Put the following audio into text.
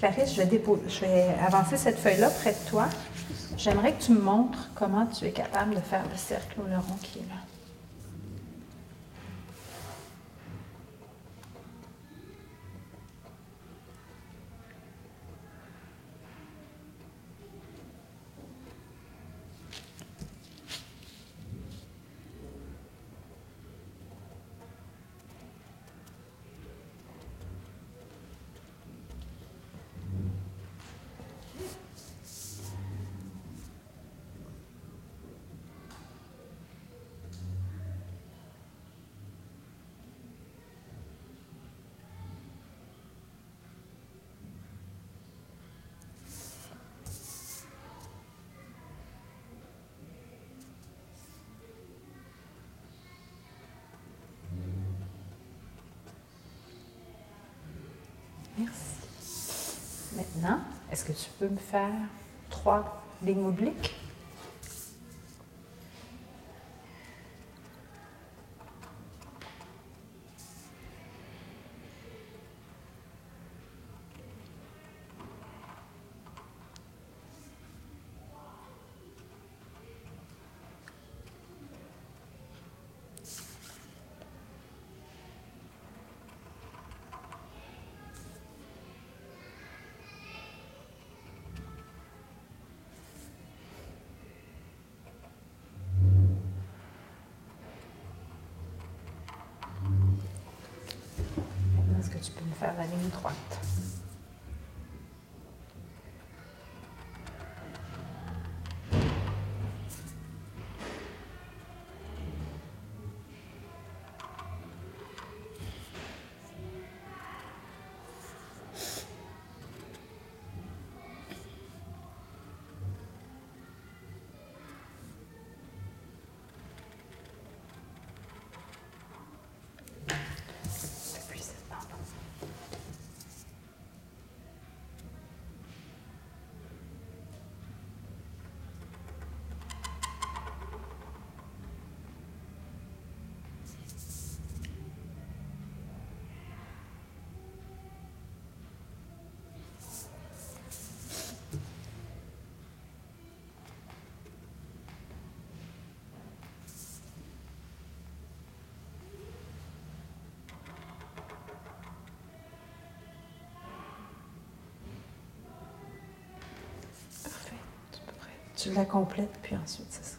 Clarisse, je vais, avancer cette feuille-là près de toi. J'aimerais que tu me montres comment tu es capable de faire le cercle ou le rond qui est là. Merci. Maintenant, est-ce que tu peux me faire trois lignes obliques? Tu peux me faire la ligne droite? Tu la complètes, puis ensuite, ça